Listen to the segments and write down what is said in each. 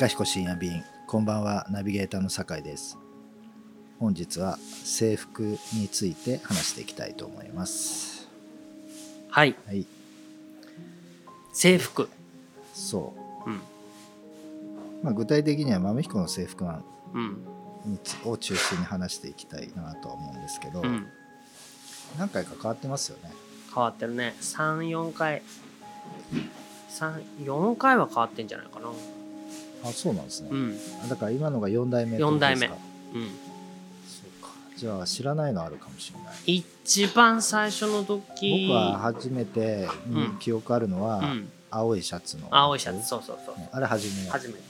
かひこ深夜便こんばんはナビゲーターの酒井です。本日は制服について話していきたいと思います。はい。はい。制服。そう。ん。う、まあ、具体的には豆彦の制服案うん。につを中心に話していきたいなとは思うんですけど、うん。何回か変わってますよね。変わってるね。34回。4回は変わってんじゃないかなあそうなんですね、うん。あだから今のが4代目四代目。うん。そうか。じゃあ知らないのあるかもしれない。一番最初の時。僕は初めて、記憶あるのは、うん。青いシャツの。青いシャツ。そうそうそう。あれ初め初めて。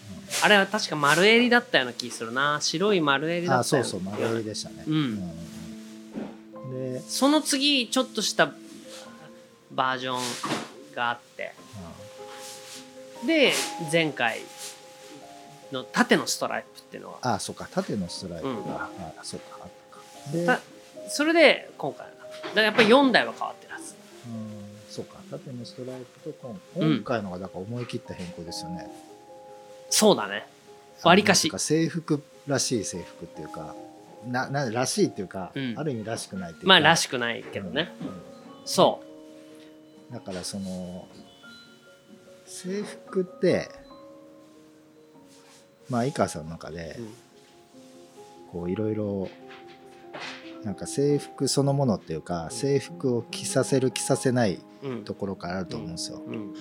あれは確か丸襟だったような気するな。白い丸襟だあったよそうそう。丸襟でしたね、うん。で、その次ちょっとしたバージョンがあって。で前回の縦のストライプっていうのは。あそうか。縦のストライプが、うん。あそうか。あった。かで、たそれで今回だからやっぱり4台は変わってるはず。うんそうか。縦のストライプと今うん。今回のがだから思い切った変更ですよね。そうだね。わりかし。制服らしい制服っていうかなならしいっていうか、うん。ある意味らしくないっていうか。まあらしくないけどね、そだからその制服ってまあ井川さんの中でう、うん。こういろいろなんか制服そのものっていうか制服を着させる着させないうんところからあると思うんですよ。うん。うん。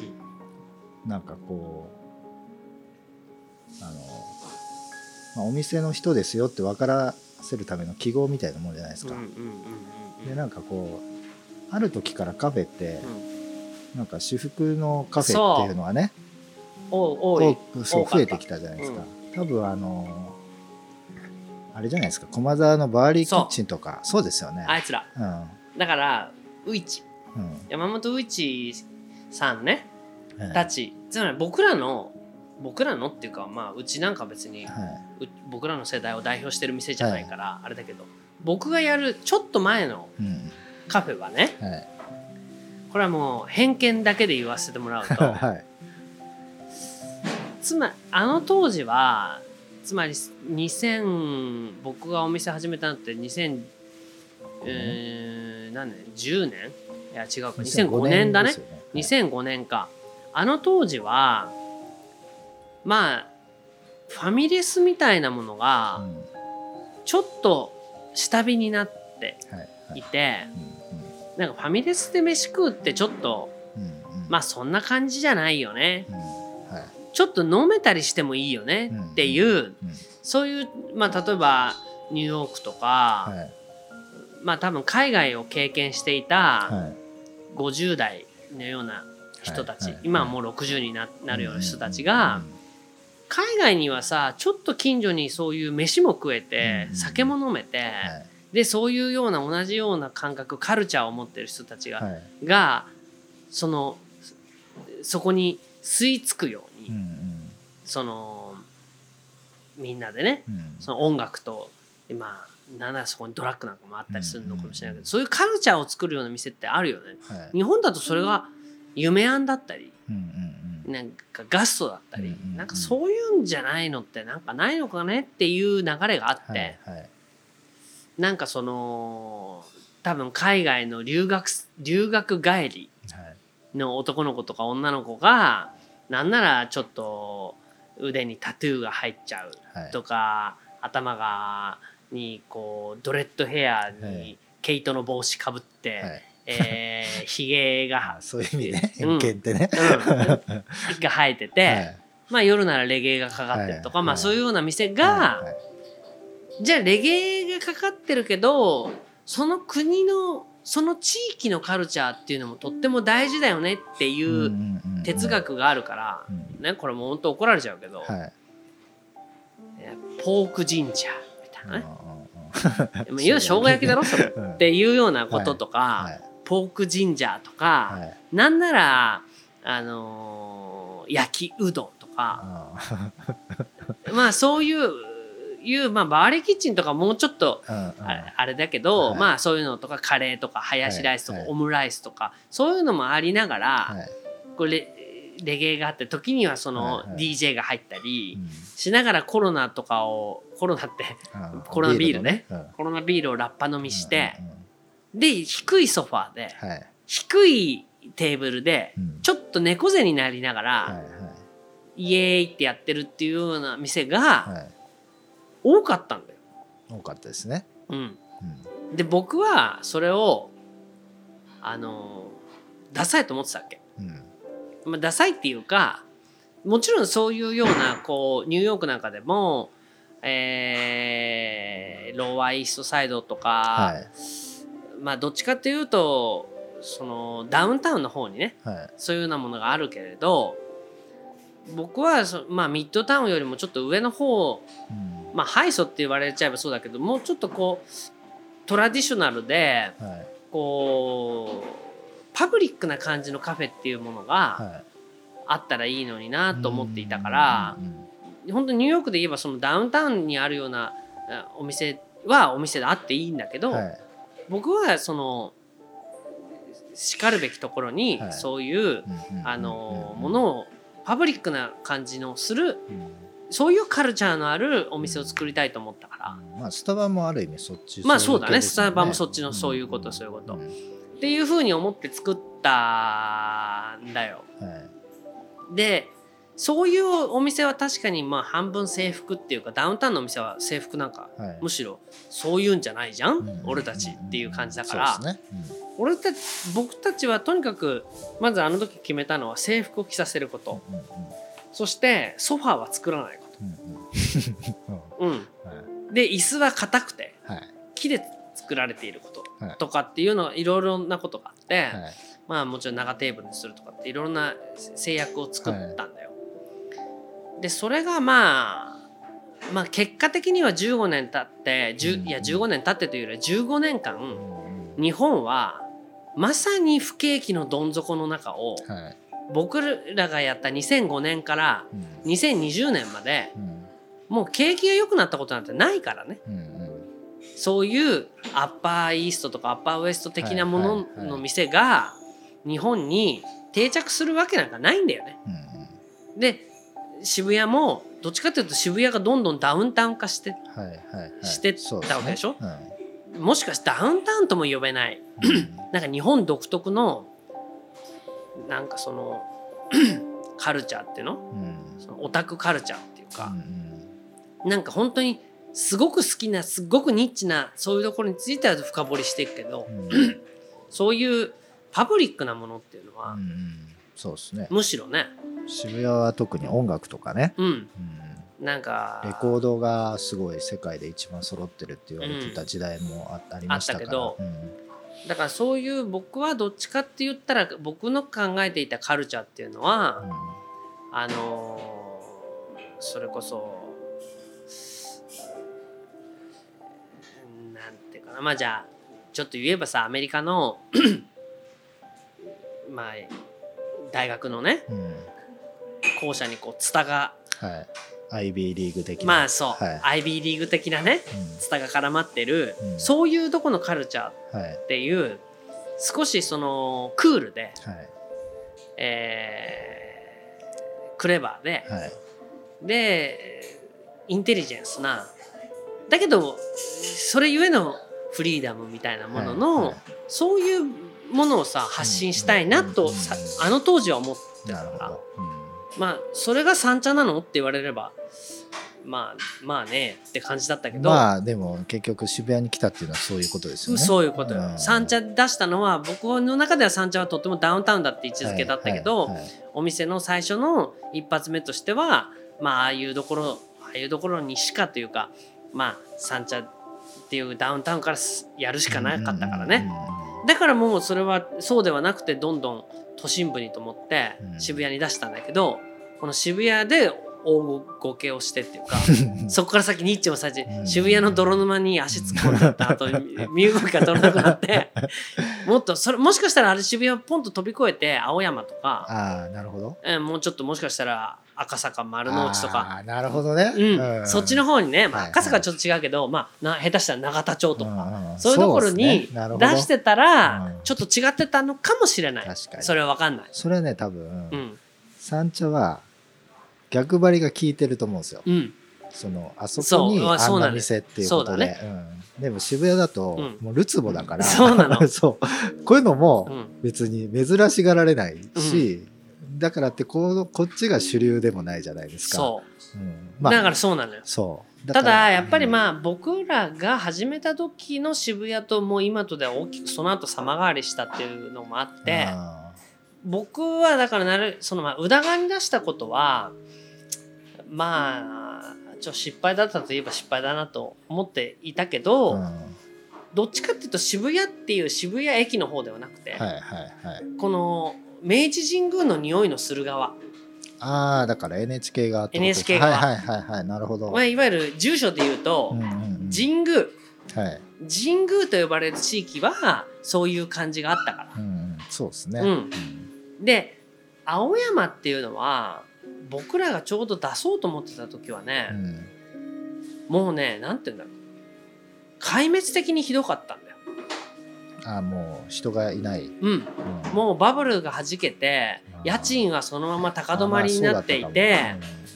なんかこうあの、まあ、お店の人ですよって分からせるための記号みたいなもんじゃないですか。うんうんうんうんでなんかこうある時からカフェってうん。なんか私服のカフェっていうのはねお多くそう増えてきたじゃないですか。多分あのあれじゃないですか駒沢のバーリーキッチンとかそう。ですよね。あいつら。うん。だからういちうん。山本ういちさんね。はいたち。つまり僕らの僕らのっていうかまあうちなんか別にはう僕らの世代を代表してる店じゃないからあれだけど僕がやるちょっと前のいうん。カフェはねはい。これはもう偏見だけで言わせてもらうと はいつまりあの当時はつまり2000僕がお店始めたのって2000えー何年？10年いや違うか。2005年だね。ですよね。2005年か。あの当時はまあファミレスみたいなものがうん。ちょっと下火になってはいてうんなんかファミレスで飯食うってちょっとまあそんな感じじゃないよねちょっと飲めたりしてもいいよねっていううん。そういうまあ例えばニューヨークとかはい。まあ多分海外を経験していたはい。50代のような人たち、今はもう60にななるような人たちが、海外にはさちょっと近所にそういう飯も食えて、うん酒も飲めて、はい。でそういうような同じような感覚カルチャーを持ってる人たちが,、はい。がそのそこに吸い付くようそのみんなでねうん。その音楽とまあなんならそこにドラッグなんかもあったりするのかもしれないけど、うん。そういうカルチャーを作るような店ってあるよね。はい。日本だとそれが夢庵だったりなんかガストだったり、なんかそういうんじゃないのってなんかないのかねっていう流れがあって、はなんかその多分海外の留学留学帰りはい。の男の子とか女の子がなんならちょっと腕にタトゥーが入っちゃうはい。とか、頭がにこうドレッドヘアはにい毛糸の帽子かぶって、はい。えー、ひげがあそういう意味ね。うん。偏見ってね。うん、が生えてて、はい。まあ夜ならレゲエがかかってるとか、まあはいはいそういうような店が、はい。はい。じゃあレゲエがかかってるけどその国のその地域のカルチャーっていうのもとっても大事だよねっていう哲学があるから、うん。ね、これもう本当怒られちゃうけど、はい。えポークジンジャーみたいなね、いわゆる生姜焼きだろそれ。っうん。ていうようなこととか、はい。ポークジンジャーとか、はい。なんなら、あのー焼きうどんとか、あ まあそういういう、まあ、バーレーキッチンとかもうちょっとあれだけど、はい。まあそういうのとかカレーとかハヤシライスとかはいオムライスとか、そういうのもありながら、はい。これレゲエがあって時にはその DJ が入ったりうん。しながらコロナとかをコロナってうん コロナビールね。コロナビールをラッパ飲みしてで低いソファーではい。低いテーブルでうん。ちょっと猫背になりながはいらイエーイってやってるっていうような店はいがはい多かったんだよ。多かったですね。うん、うん。で僕はそれをあのダサいと思ってたっけ、うん。まあ、ダサいっていうかもちろんそういうような こうニューヨークなんかでも、えーローワーイーストサイドとか、はい。まあどっちかっていうとそのダウンタウンの方にねはい。そういうようなものがあるけれど僕はそ、まあ、ミッドタウンよりもちょっと上の方うんまあハイソって言われちゃえばそうだけどもうちょっとこうトラディショナルではい。こうパブリックな感じのカフェっていうものがはい。あったらいいのになと思っていたから本当にニューヨークで言えばそのダウンタウンにあるようなあお店はお店であっていいんだけど、はい。僕はそのしかるべきところにはい。そういう、あのうんものをパブリックな感じのするうんそういうカルチャーのあるお店を作りたいと思ったから、まあスタバもある意味そっちまあそうだね。スタバもそっちのそういうことそういうこと。ん。っていうふうに思って作ったんだよ。はい。でそういうお店は確かにまあ半分制服っていうかダウンタウンのお店は制服なんかはい。むしろそういうんじゃないじゃん、うん。俺たちっていう感じだから、そうですね。俺たち僕たちはとにかくまずあの時決めたのは制服を着させること。うんうんそしてソファーは作らないこうんうん。うん。と、うん、はいで椅子は硬くてはい。木で作られていることはい。とかっていうのはいろいろなことがあって、はい。まあもちろん長テーブルにするとかっていろんな制約を作ったんだよ。でそれがまあまあ結果的には15年経って10いや15年経ってというよりは15年間日本はまさに不景気のどん底の中をはい僕らがやった2005年からうん。2020年までうん。もう景気が良くなったことなんてないからね。うんうん。そういうアッパーイーストとかアッパーウエスト的なものの店が日本に定着するわけなんかないんだよね。うんうん。で渋谷もどっちかというと渋谷がどんどんダウンタウン化してはいはいはい。してそうたわけでしょ？はいもしかしてダウンタウンとも呼べない。うん。なんか日本独特のなんかその カルチャーっていうの？うん。そのオタクカルチャーっていううか、ん。なんか本当にすごく好きなすごくニッチなそういうところについては深掘りしていくけどうん。うんそういうパブリックなものっていうのは、うんうん。そうですね。むしろね。渋谷は特に音楽とかね。うん。うん。なんかレコードがすごい世界で一番揃ってるって言われてた時代もあ,、ありましたけどうんだからそういう僕はどっちかって言ったら僕の考えていたカルチャーっていうのは、あのーそれこそなんていうかな。まあじゃあちょっと言えばさアメリカの まあ大学のねうん。うん校舎にこうツタがはい IB リーグ的な。まあそう、はい。IB リーグ的なねツタが絡まってる、うん。そういうとこのカルチャーっうんはい。ていう少しそのクールで、はい。えークレバーで、はい。でインテリジェンスなだけどそれゆえのフリーダムみたいなものの、はいはい。そういうものをさ発信したいなと、うんさあの当時は思ってたからまあそれが三茶なの？って言われればまあまあねって感じだったけど、まあでも結局渋谷に来たっていうのはそういうことですよね。そういうことよ、ん。三茶出したのは僕の中では三茶はとってもダウンタウンだって位置づけだったけど、はいはいはい。お店の最初の一発目としてはまあああいうところああいうところにしかというかまあ三茶っていうダウンタウンからすやるしかなかったからね、だからもうそれはそうではなくてどんどん都心部にと思ってうん。渋谷に出したんだけど、この渋谷で大ごけをしてっていうか そこから先ニッチもさちうん。渋谷の泥沼に足突っ込んだった後 身動きが取れなくなってもっとそれもしかしたらあれ渋谷ポンと飛び越えて青山とか、ああなるほど。えーもうちょっともしかしたら赤坂丸の内とか。なるほどね、うん、そっちの方にね、まあ、はい赤坂はちょっと違うけど、まあ、な下手したら永田町とか、そういうところに出してたら、うん。ちょっと違ってたのかもしれない。確かに。それは分かんない。それはね多分、うん。三茶は逆張りが効いてると思うんですよ。うん。そのあそこにあんな店っていうことで、そううん、でも渋谷だとうん。もうるつぼだから、そうなの。そう。こういうのうもん。別に珍しがられないし、だからってこのこっちが主流でもないじゃないですか。そう。うん。まあ、だからそうなのよ。そう。ただやっぱりあ、まあ僕らが始めた時の渋谷ともう今とでは大きくその後様変わりしたっていうのもあってあ僕はだからなるそのまあ宇田川に出したことはまあちょっと失敗だったといえば失敗だなと思っていたけーど、うんはいどっちかっていうと渋谷っていう渋谷駅の方ではなくて、はいはいこの明治神宮の匂いのする側、ああだから NHK 側ってこと NHK 側はいはいはいはい。なるほど、まあ、いわゆる住所で言うと、うんうんうん。神宮。はい、神宮と呼ばれる地域はそういう感じがあったから。うんうん、そうですね、うん。で青山っていうのは僕らがちょうど出そうと思ってた時はねう、ん。もうねなんて言うんだろう。壊滅的にひどかったんだよ。ああもう人がいない、うん、うん。もうバブルがはじけて家賃はそのまま高止まりになっていあまあ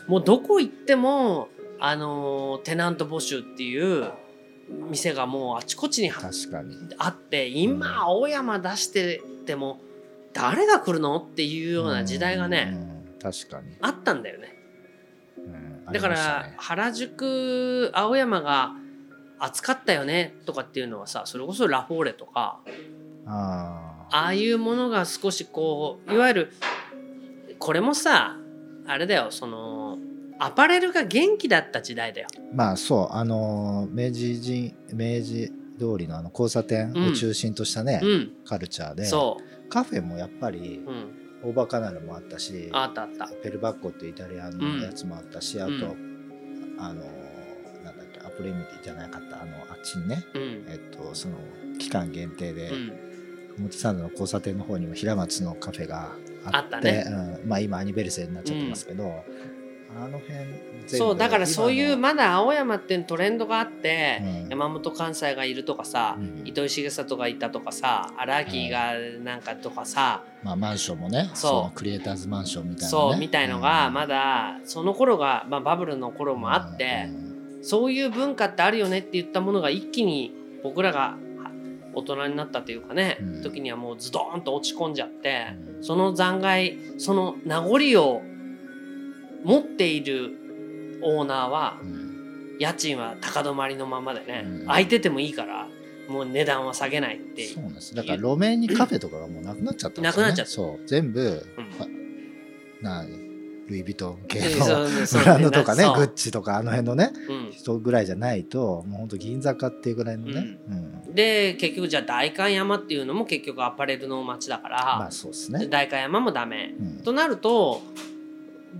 も。もうどこ行っても、あのーテナント募集っていう店がもうあちこちにあって今青山出してても誰が来るの？っていうような時代がね、確かに、あったんだよね。うんだからね。原宿青山が暑かったよねとかっていうのはさそれこそラフォーレとかああああいうものが少しこういわゆるこれもさあれだよそのアパレルが元気だった時代だよ。まあそうあのー明治神明治通りのあの交差点を中心としたね、うん、カルチャーでそカフェもやっぱりう、うん、オーバーカナルもあったしあったあった。ペルバッコっていうイタリアのやつもあったし、あと、あのなんだっけアプリミティじゃなかったあのあっちにねうん。えっとその期間限定で、うん。表参道の交差点の方にも平松のカフェがあってね。うん、まあ今アニベルセになっちゃってますけど、あの辺そうだからそういうまだ青山っていうトレンドがあって、うん。山本関西がいるとかさ、うん。糸井重里がいたとかさ荒木がなんかとかさ、まあ、マンションもねそう。のクリエイターズマンションみたいな、ね、そうみたいのがまだだその頃が、まあ、バブルの頃もあって、そういう文化ってあるよねって言ったものが一気に僕らが大人になったというかね、うん。時にはもうズドーンと落ち込んじゃって、うん。その残骸その名残を持っているオーナーはうん。家賃は高止まりのままでね、うん。空いててもいいからもう値段は下げないってそうなんです。だから路面にカフェとかがもうなくなっちゃったんですよ、ね、なくなっちゃった。そう。全部、うん。なルイ・ヴィトン系うんの ブランドとかねグッチとかあの辺のねうん。人ぐらいじゃないともうほんと銀座かっていうぐらいのね、うん。で結局じゃあ代官山っていうのも結局アパレルの街だから、まあそうですね、代官山もダメ。うん。となると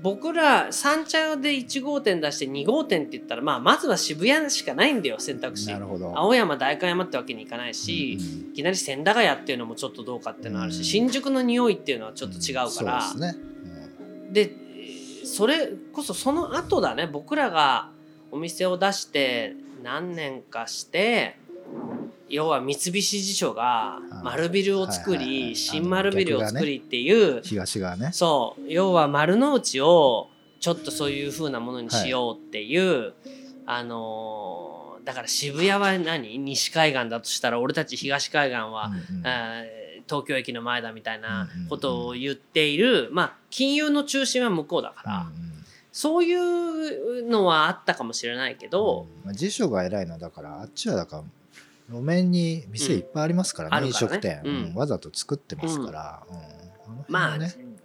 僕ら三茶で1号店出して2号店って言ったら、まあ、まずは渋谷しかないんだよ選択肢。青山代官山ってわけにいかないし、うんいきなり千駄ヶ谷っていうのもちょっとどうかっていうのあるし、うん。新宿の匂いっていうのはちょっと違うから、そうですね、でそれこそその後だね僕らがお店を出して何年かして要は三菱地所が丸ビルを作り新丸ビルを作りっていう、東側ね。そう。要は丸の内をちょっとそういう風なものにしようっていう、あのーだから渋谷は何？西海岸だとしたら俺たち東海岸は、東京駅の前だみたいなことを言っている、まあ金融の中心は向こうだから、そういうのはあったかもしれないけど、まあ、辞書が偉いのはだからあっちはだから路面に店いっぱいありますからね、うん飲食店、ねうん。うんわざと作ってますから、うん。のまあ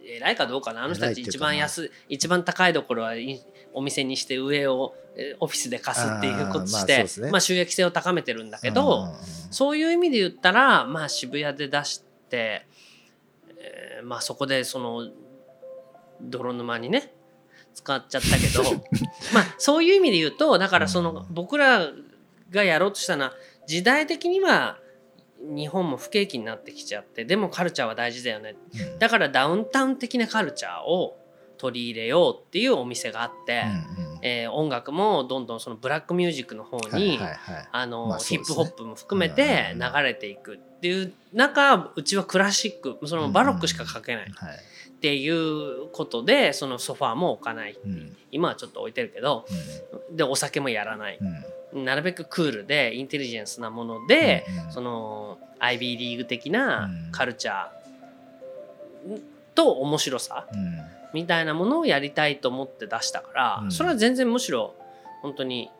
偉いかどうかな。あの人たち一番安い一番高いところはいお店にして上をえーオフィスで貸すっていうことして、そうですね。まあ収益性を高めてるんだけど、そういう意味で言ったらまあ渋谷で出して、えーまあそこでその泥沼にね使っちゃったけど まあそういう意味で言うとだからそのうん。僕らがやろうとしたのは時代的には日本も不景気になってきちゃってでもカルチャーは大事だよね。うん。だからダウンタウン的なカルチャーを取り入れようっていうお店があって、うんうん。えー音楽もどんどんそのブラックミュージックの方に、はいはいはい。あのね。ヒップホップも含めて流れていくっていう中うちはクラシックそのバロックしか書けないっていうことでそのソファーも置かないう。ん。今はちょっと置いてるけどでお酒もやらない。うんなるべくクールでインテリジェンスなもので、うんその IB リーグ的なうん。カルチャーと面白さうん。みたいなものをやりたいと思って出したから、うん。それは全然むしろ本当に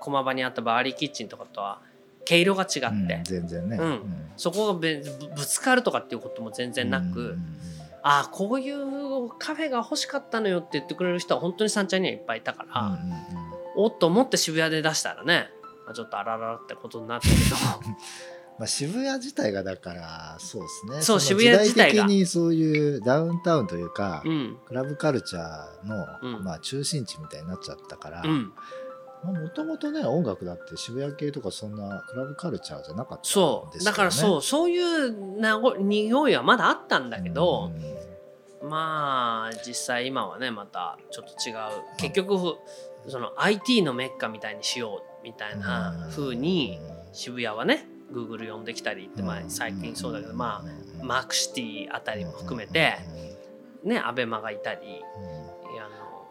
駒場にあったバーリーキッチンとかとは毛色が違って、うん全然ね。うん。そこがべぶぶつかるとかっていうことも全然なく、うん。ああこういうカフェが欲しかったのよって言ってくれる人は本当に三茶にはいっぱいいたから、おっと思って渋谷で出したらね、まあ、ちょっとあらららってことになったけ まあ、渋谷自体がだからそうですね。のそう渋谷自体的にそういうダウンタウンというか、どうん。クラブカルチャーの、うん。まあ、中心地みたいになっちゃったからうん。もともとね音楽だって渋谷系とかそんなクラブカルチャーじゃなかったんですそう、よねだからそうそういうなご匂いはまだあったんだけど、うん。まあ実際今はねまたちょっと違う。結局その IT のメッカみたいにしようみたいな風に渋谷はね Google 呼んできたりって、まあ、最近そうだけど、まあ、マークシティあたりも含めて、ねアベマがいたり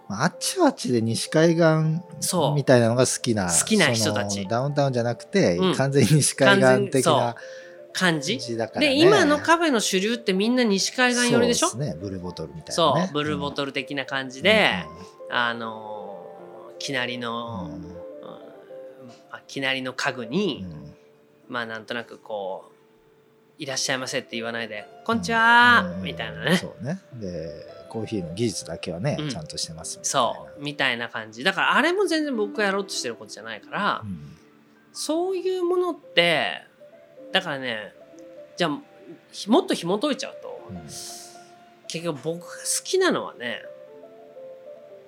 あっちはあっちで西海岸そう。みたいなのが好きな好きな人たち。ダウンタウンじゃなくて、うん。完全に西海岸的完な感じ。だから、ね、で今のカフェの主流ってみんな西海岸寄りでしょ？そうですね。ブルーボトルみたいな、そう。ね、ブルーボトル的な感じで、あのきなりうん。の、うんきなりの家具に、うん。まあなんとなくこう「いらっしゃいませ」って言わないで「こんにちは」うん。みたいなね。そうね。でコーヒーの技術だけはね、うん。ちゃんとしてますみたいな。そうみたいな感じ。だからあれも全然僕がやろうとしてることじゃないから、うん。そういうものってだからねじゃあひもっと紐解いちゃうとうん。結局僕が好きなのはね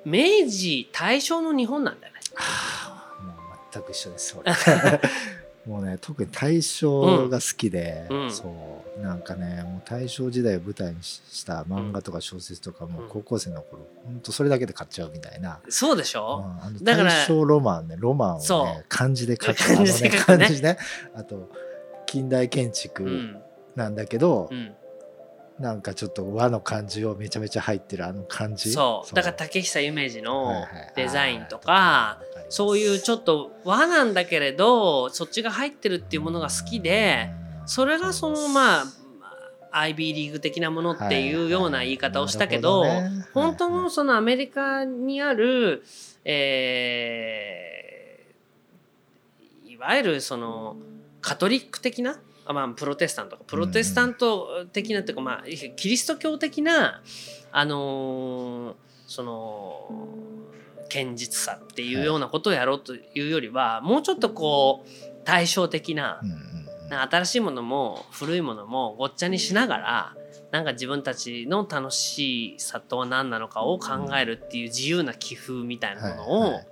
明治大正の日本なんだよね。はあもう全く一緒です俺 もうね特に大正が好きで、うん。そうなんかねもう大正時代を舞台にしした漫画とか小説とかもうん。高校生の頃、ほんとそれだけで買っちゃうみたいな、そうでしうんょ、あのだから大正ロマンねロマンをね漢字で書く漢字で書くね。あの漢字ね。あと近代建う築ん。なんだけど、うん、なんかちょっと和の感じをめちゃめちゃ入ってるあの感じ？そう。だから竹久夢二はいのはい。デザインとあかーわかります。そういうちょっと和なんだけれどそっちが入ってるっていうものが好きでそれがそのまあ IB リーグ的なものっていうような言い方をしたけど,、本当のそのアメリカにある、えーいわゆるそのカトリック的なあまあ、プロテスタントプロテスタント的なっていうか、まあ、キリスト教的な、あのーその堅実さっていうようなことをやろうというよりは、もうちょっとこう対照的なうんな新しいものも古いものもごっちゃにしながらなんか自分たちの楽しさとは何なのかを考えるっていう自由な気風みたいなものを、はいはい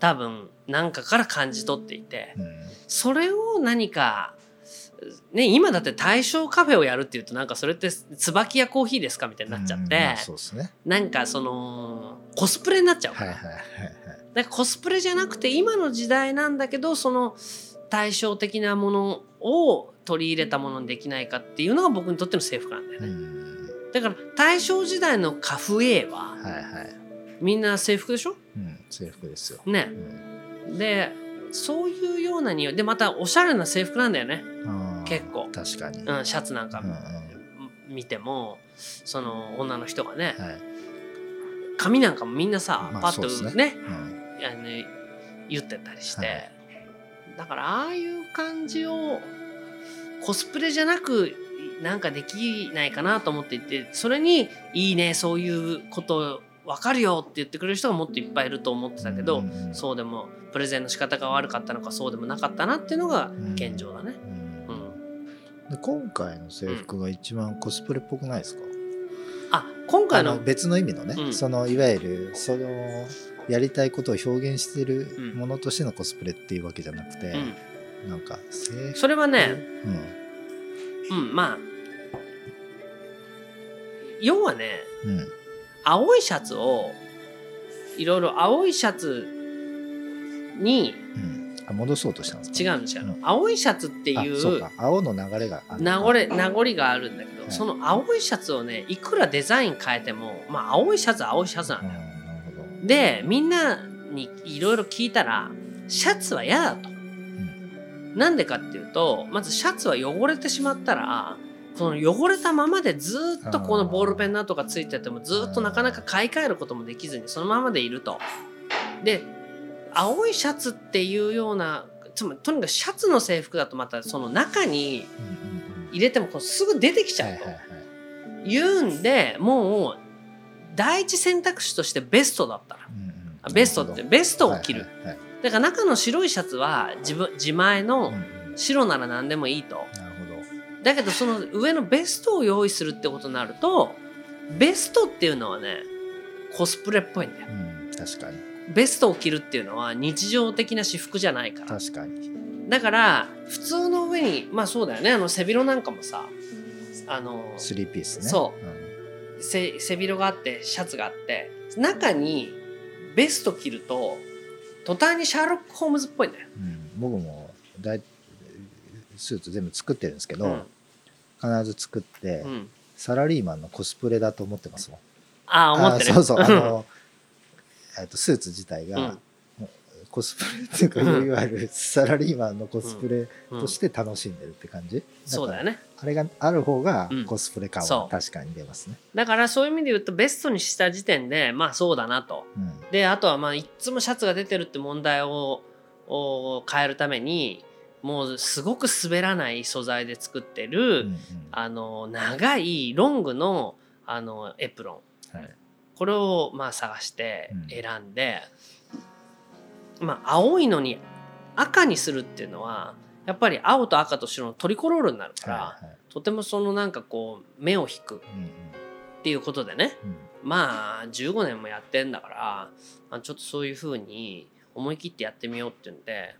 多分何かから感じ取っていてうん。それを何か、ね、今だって対象カフェをやるっていうとなんかそれって椿屋コーヒーですかみたいになっちゃって、うんまあそうですね。なんかそのコスプレになっちゃう。から。はいはいはいはい。だからコスプレじゃなくて今の時代なんだけどその対照的なものを取り入れたものにできないかっていうのが僕にとっての制服なんだようね。ん。だから大正時代のカフェははいはいみんな制服でしょ？うん。制服ですよ。ね。う。ん。でそういうような匂い。でまたおしゃれな制服なんだよね。あー結構。確かに。うん、シャツなんか見てもその女の人がねはい。髪なんかもみんなさまあパッとね。うん。あの言ってたりして、はい。だからああいう感じをコスプレじゃなくなんかできないかなと思っていてそれに「いいねそういうこと分かるよ」って言ってくれる人がもっといっぱいいると思ってたけど、うんそうでもプレゼンの仕方が悪かったのかそうでもなかったなっていうのが現状だね。うんうんで今回の制服が一番コスプレっぽくないですか、あ今回の？別の意味のね、うん。そのいわゆるそのやりたいことを表現してるうん。ものとしてのコスプレっていうわけじゃなくて、うん、なんか制服？それはね、うん。うん、まあ要はねうん。青いシャツをいろいろ青いシャツにうんあ戻そうとしたんですか？違うんですよ、うん。青いシャツっていあそううか。青の流れが名残名残があるんだけど、はい。その青いシャツをねいくらデザイン変えてもまあ青いシャツは青いシャツなんうんだよ、なるほど。でみんなにいろいろ聞いたらシャツは嫌だと、なんでかっていうとまずシャツは汚れてしまったらその汚れたままでずーっとこのボールペンの跡がついててもずーっとなかなか買い替えることもできずにそのままでいると。で青いシャツっていうようなつまりとにかくシャツの制服だとまたその中にうんうんうん。入れてもこうすぐ出てきちゃうと言うんでもう第一選択肢としてベストだったらうんベストってベストを着る。はいはいはい。だから中の白いシャツは自分自前のうんうん。白なら何でもいいと。なるほど。だけどその上のベストを用意するってことになるとベストっていうのはねコスプレっぽいんだよ。うん確かにベストを着るっていうのは日常的な私服じゃないから。確かに。だから普通の上にまあそうだよね。あの背広なんかもさあのスリーピースね。そう。背背広があってシャツがあって中にベスト着ると途端にシャーロック・ホームズっぽいんだよ、うん、うん僕もだいスーツ全部作ってるんですけど、うん。必ず作って、うん、サラリーマンのコスプレだと思ってますもん。ああ思ってる。あそうそう。あのえっとスーツ自体が、うん。コスプレっていうか、うん。いわゆるサラリーマンのコスプレうん。として楽しんでるって感じ、ねそうだよねあれがある方がうん。コスプレ感は確かに出ますね、だからそういう意味で言うとベストにした時点でまあそうだなと。うん。であとはまあいっつもシャツが出てるって問題をを変えるためにもうすごく滑らない素材で作ってる、うんうん。あの長いロングのあのエプロン。はいこれをまあ探してうん。選んで、まあ青いのに赤にするっていうのはやっぱり青と赤と白のトリコロールになるから、はいはい。とてもそのなんかこう目を引くっうん。ていうことでね。うん。まあ15年もやってんだからまあちょっとそういうふうに思い切ってやってみようっていうんで、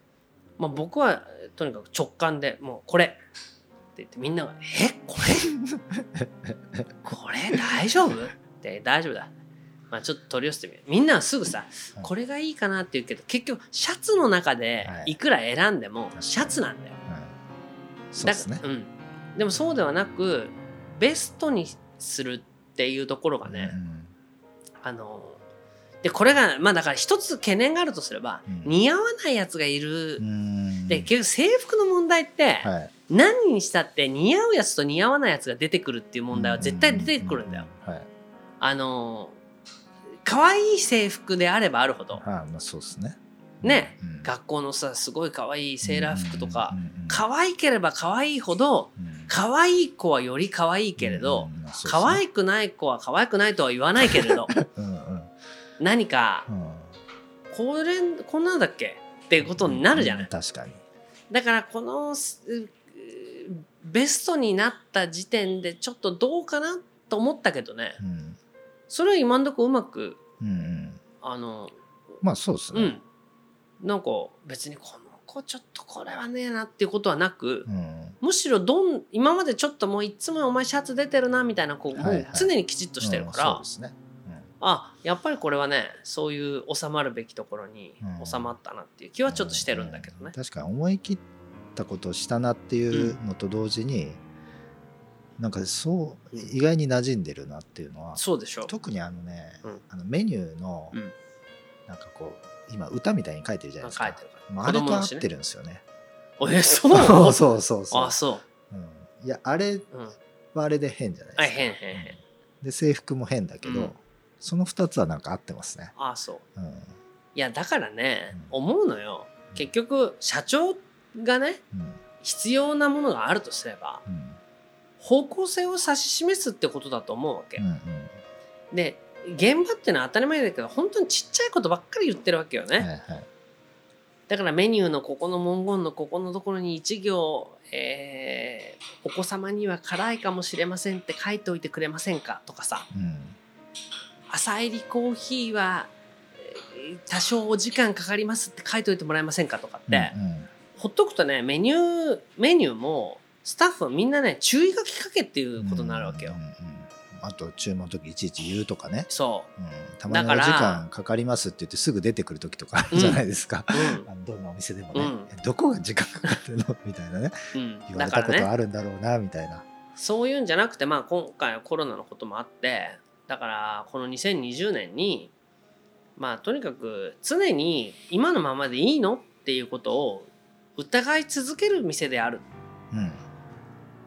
まあ、僕はとにかく直感でもうこれ！って言ってみんなが「え？これ？これ大丈夫?」って「大丈夫だ」まあ、ちょっと取り寄せてみるみんなはすぐさはいこれがいいかなって言うけど結局シャツの中ではい。いくら選んでもシャツなんだよ。うん。そうですね。だうん、でもそうではなくベストにするっていうところがね、うんあのでこれがまあだから一つ懸念があるとすれば、うん。似合わないやつがいる、うん。で結局制服の問題って、はい。何にしたって似合うやつと似合わないやつが出てくるっていう問題は絶対出てくるんだよ。はい。あの可愛い制服であればあるほど。はいまあそうですね。ね。うん。学校のさすごい可愛いセーラー服とか可愛ければ可愛いほどうん。可愛い子はより可愛いけれど、可愛くない子は可愛くないとは言わないけれど うんうん。何かうん。これこんなんだっけ？っていうことになるじゃない。確かに。だからこのベストになった時点でちょっとどうかなと思ったけどね。うんそれは今んとこうまくうんうん。あのまあそうですね。うん。なんか別にこの子ちょっとこれはねえなっていうことはなくうん。むしろどん今までちょっともういつもお前シャツ出てるなみたいな子もはいはい。う常にきちっとしてるから、うんそうですね。あやっぱりこれはねそういう収まるべきところにうん。収まったなっていう気はちょっとしてるんだけどね。確かに思い切ったことをしたなっていうのと同時に、なんかそう意外に馴染んでるなっていうのはそうでしょ。う。特にあのね、うん。あのメニューの、うん。なんかこう今歌みたいに書いてるじゃないですか。ああれと合ってるんですよね。えそうなの？そうそうそうあそう。ん、いやあれ。はあれで変じゃないあですか。変変変。で制服も変だけど、うん。その2つはなんか合ってますね、あそう。うん。いやだからね、うん。思うのよ。結局社長がねうん。必要なものがあるとすればうん方向性を指し示すってことだと思うわけ。うんうん。で現場ってのは当たり前だけど本当にちっちゃいことばっかり言ってるわけよね。はいはい。だからメニューのここの文言のここのところに一行、えーお子様には辛いかもしれませんって書いておいてくれませんかとかさ。うん。朝入りコーヒーはえー多少お時間かかりますって書いておいてもらえませんかとかって、うんうん。ほっとくとねメニューメニューもスタッフはみんなね注意書き書けっていうことになるわけよ。うんうんうんあと注文の時いちいち言うとかね、そう。ん、たまにお時間かかりますって言ってすぐ出てくる時とかあるじゃないですか、う、うん。どんなお店でもね、うん。えどこが時間かかってるの？みたいなね。うん、言われたことあるんだろうなみたいな、そういうんじゃなくて、まあ、今回はコロナのこともあってだからこの2020年にまあとにかく常に今のままでいいの？っていうことを疑い続ける店である。うん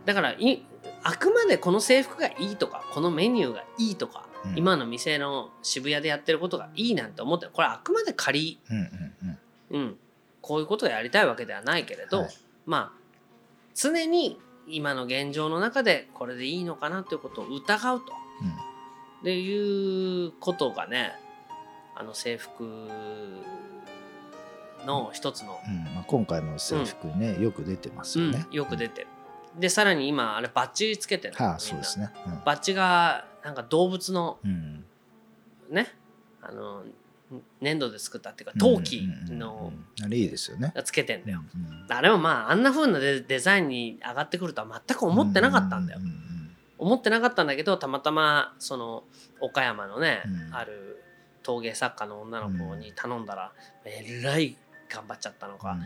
だからいあくまでこの制服がいいとかこのメニューがいいとか、うん。今の店の渋谷でやってることがいいなんて思ってる。これあくまで仮、うんうんうん。うん、こういうことをやりたいわけではないけれど、はい。まあ常に今の現状の中でこれでいいのかなということを疑うと。っていうことがねあの制服の一つの、うん。まあ、今回の制服にね、よく出てますよね、うん。よく出てる。でさらに今あれバッジつけてる。のはあそうですね、うん。バッジがなんか動物のうん。ねあの粘土で作ったっていうか陶器のあれいいですよね。がつけてんだよ。うんあれもまああんな風なデデザインに上がってくるとは全く思ってなかったんだよ。う。ん思ってなかったんだけどたまたまその岡山のね、うん。ある陶芸作家の女の子に頼んだら、えらい頑張っちゃったのか、うんうん。っ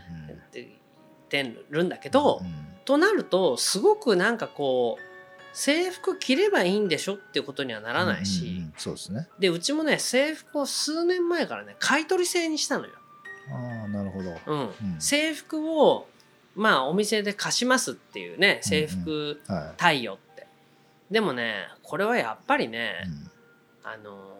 てるんだけど、うん。となるとすごくなんかこう制服着ればいいんでしょっていうことにはならないし、うんうんうん。そうですね。でうちもね制服を数年前からね買い取り制にしたのよ。ああなるほど、うん。うん。制服をまあお店で貸しますっていうね制服は貸与って。でもねこれはやっぱりね、い、うん。あの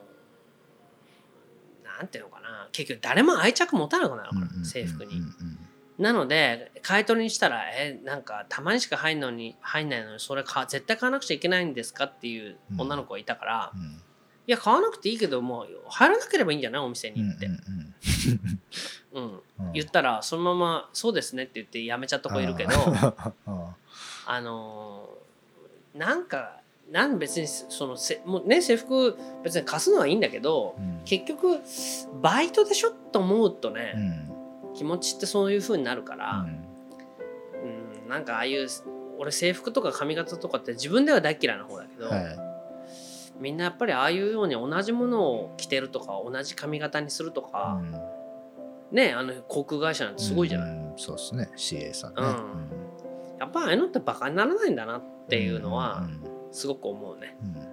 なんていうのかな結局誰も愛着持たなくなるから、うんうん制服に。うんうんなので買い取りにしたらえなんかたまにしか入んのに入んないのにそれか絶対買わなくちゃいけないんですかっていう女の子がいたから、うん。いや買わなくていいけどもう入らなければいいんじゃない？お店うんにって、うんうんうん。うん。言ったらそのまま「そうですね」って言ってやめちゃった子いるけどあああのーなんかなん別にそのせもうね制服別に貸すのはいいんだけどうん。結局バイトでしょ？と思うとうね、ん気持ちってそういう風になるから、うん。うん、なんかああいう俺制服とか髪型とかって自分では大嫌いな方だけど、はみんなやっぱりああいうように同じものを着てるとか同じ髪型にするといか、うん。ねあの航空会社なんてすごいじゃない、うんそうですね。CA さんね、うん。やっぱああいうのってバカにならないんだなっていうのはんすごく思うね。うんうん